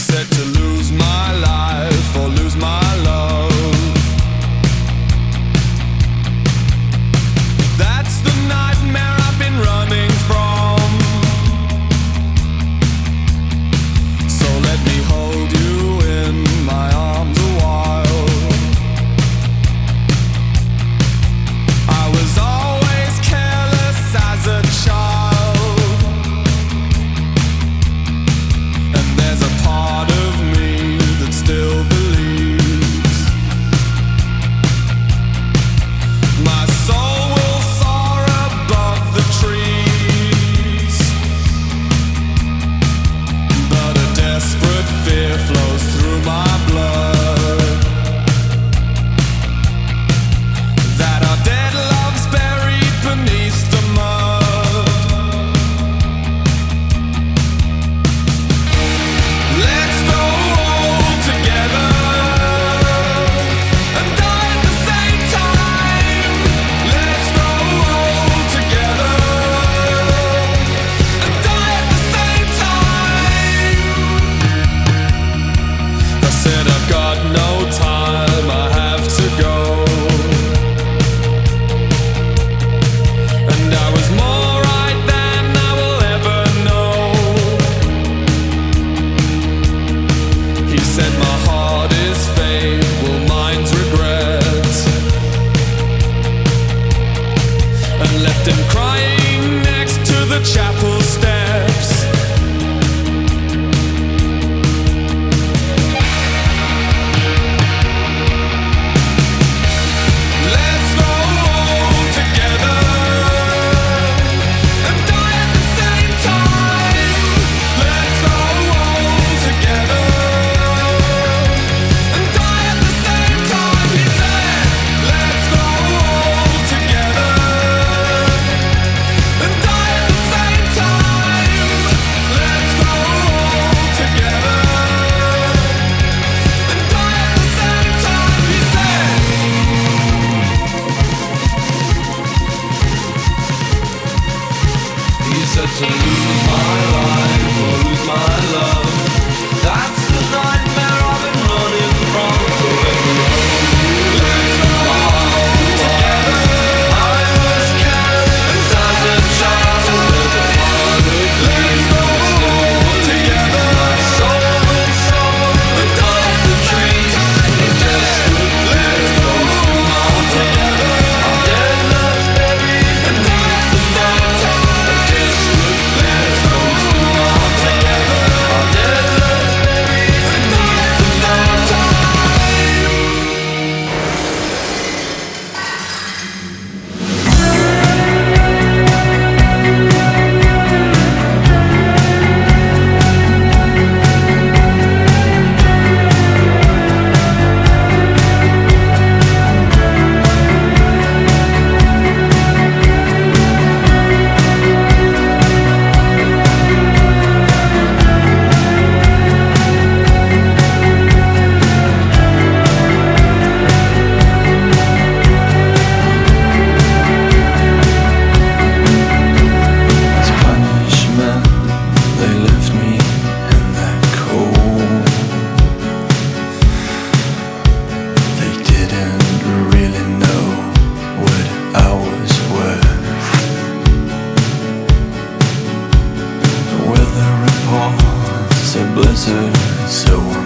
said to blizzard so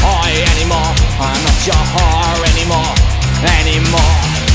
toy anymore. I'm not your whore anymore, anymore.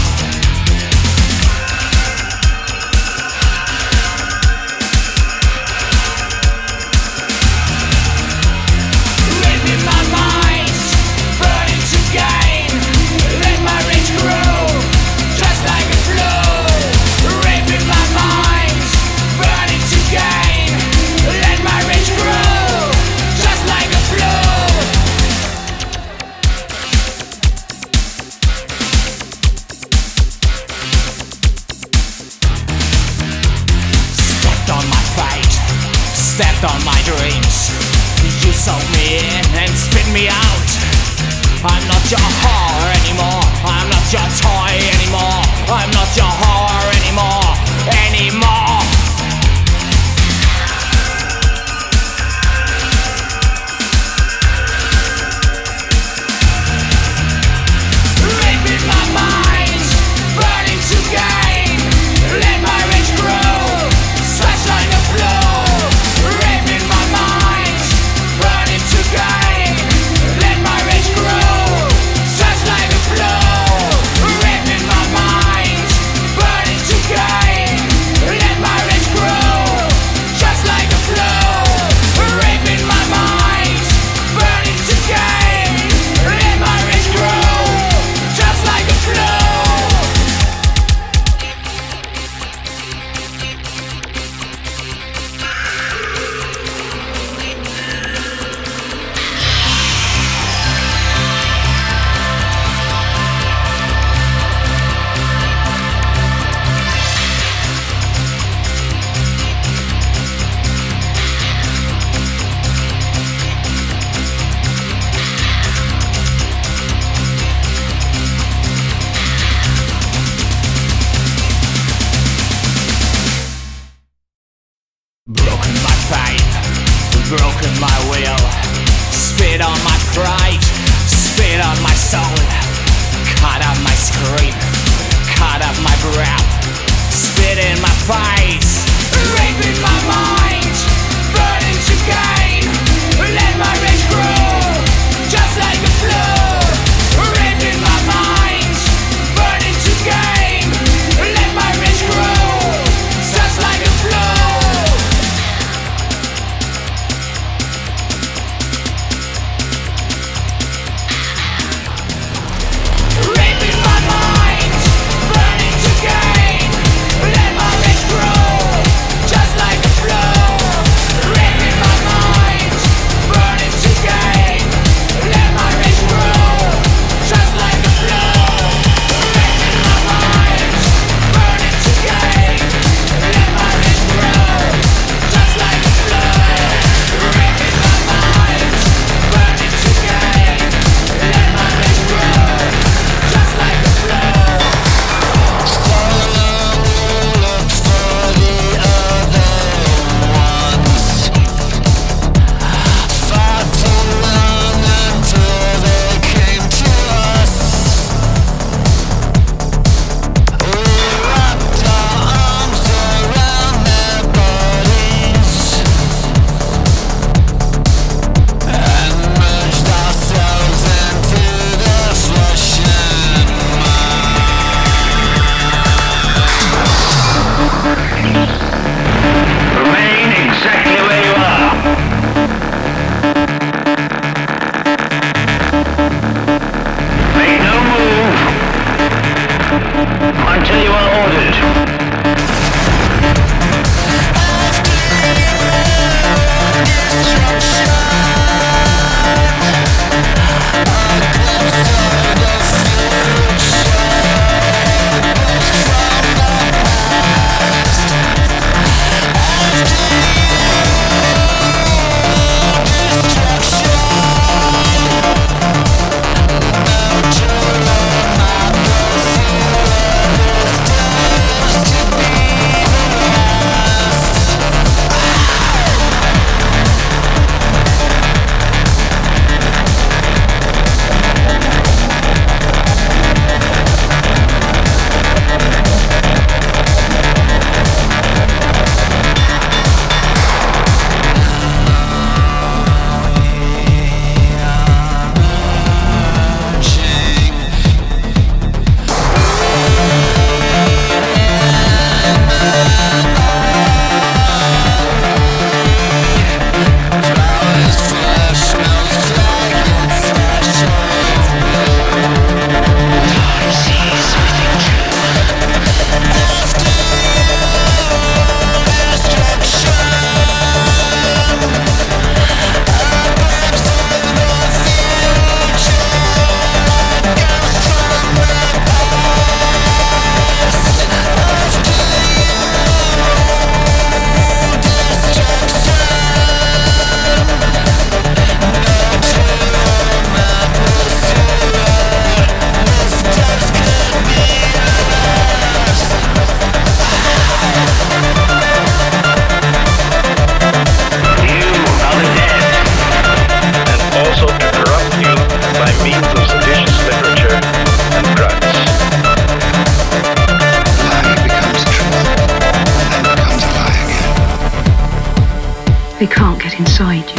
Inside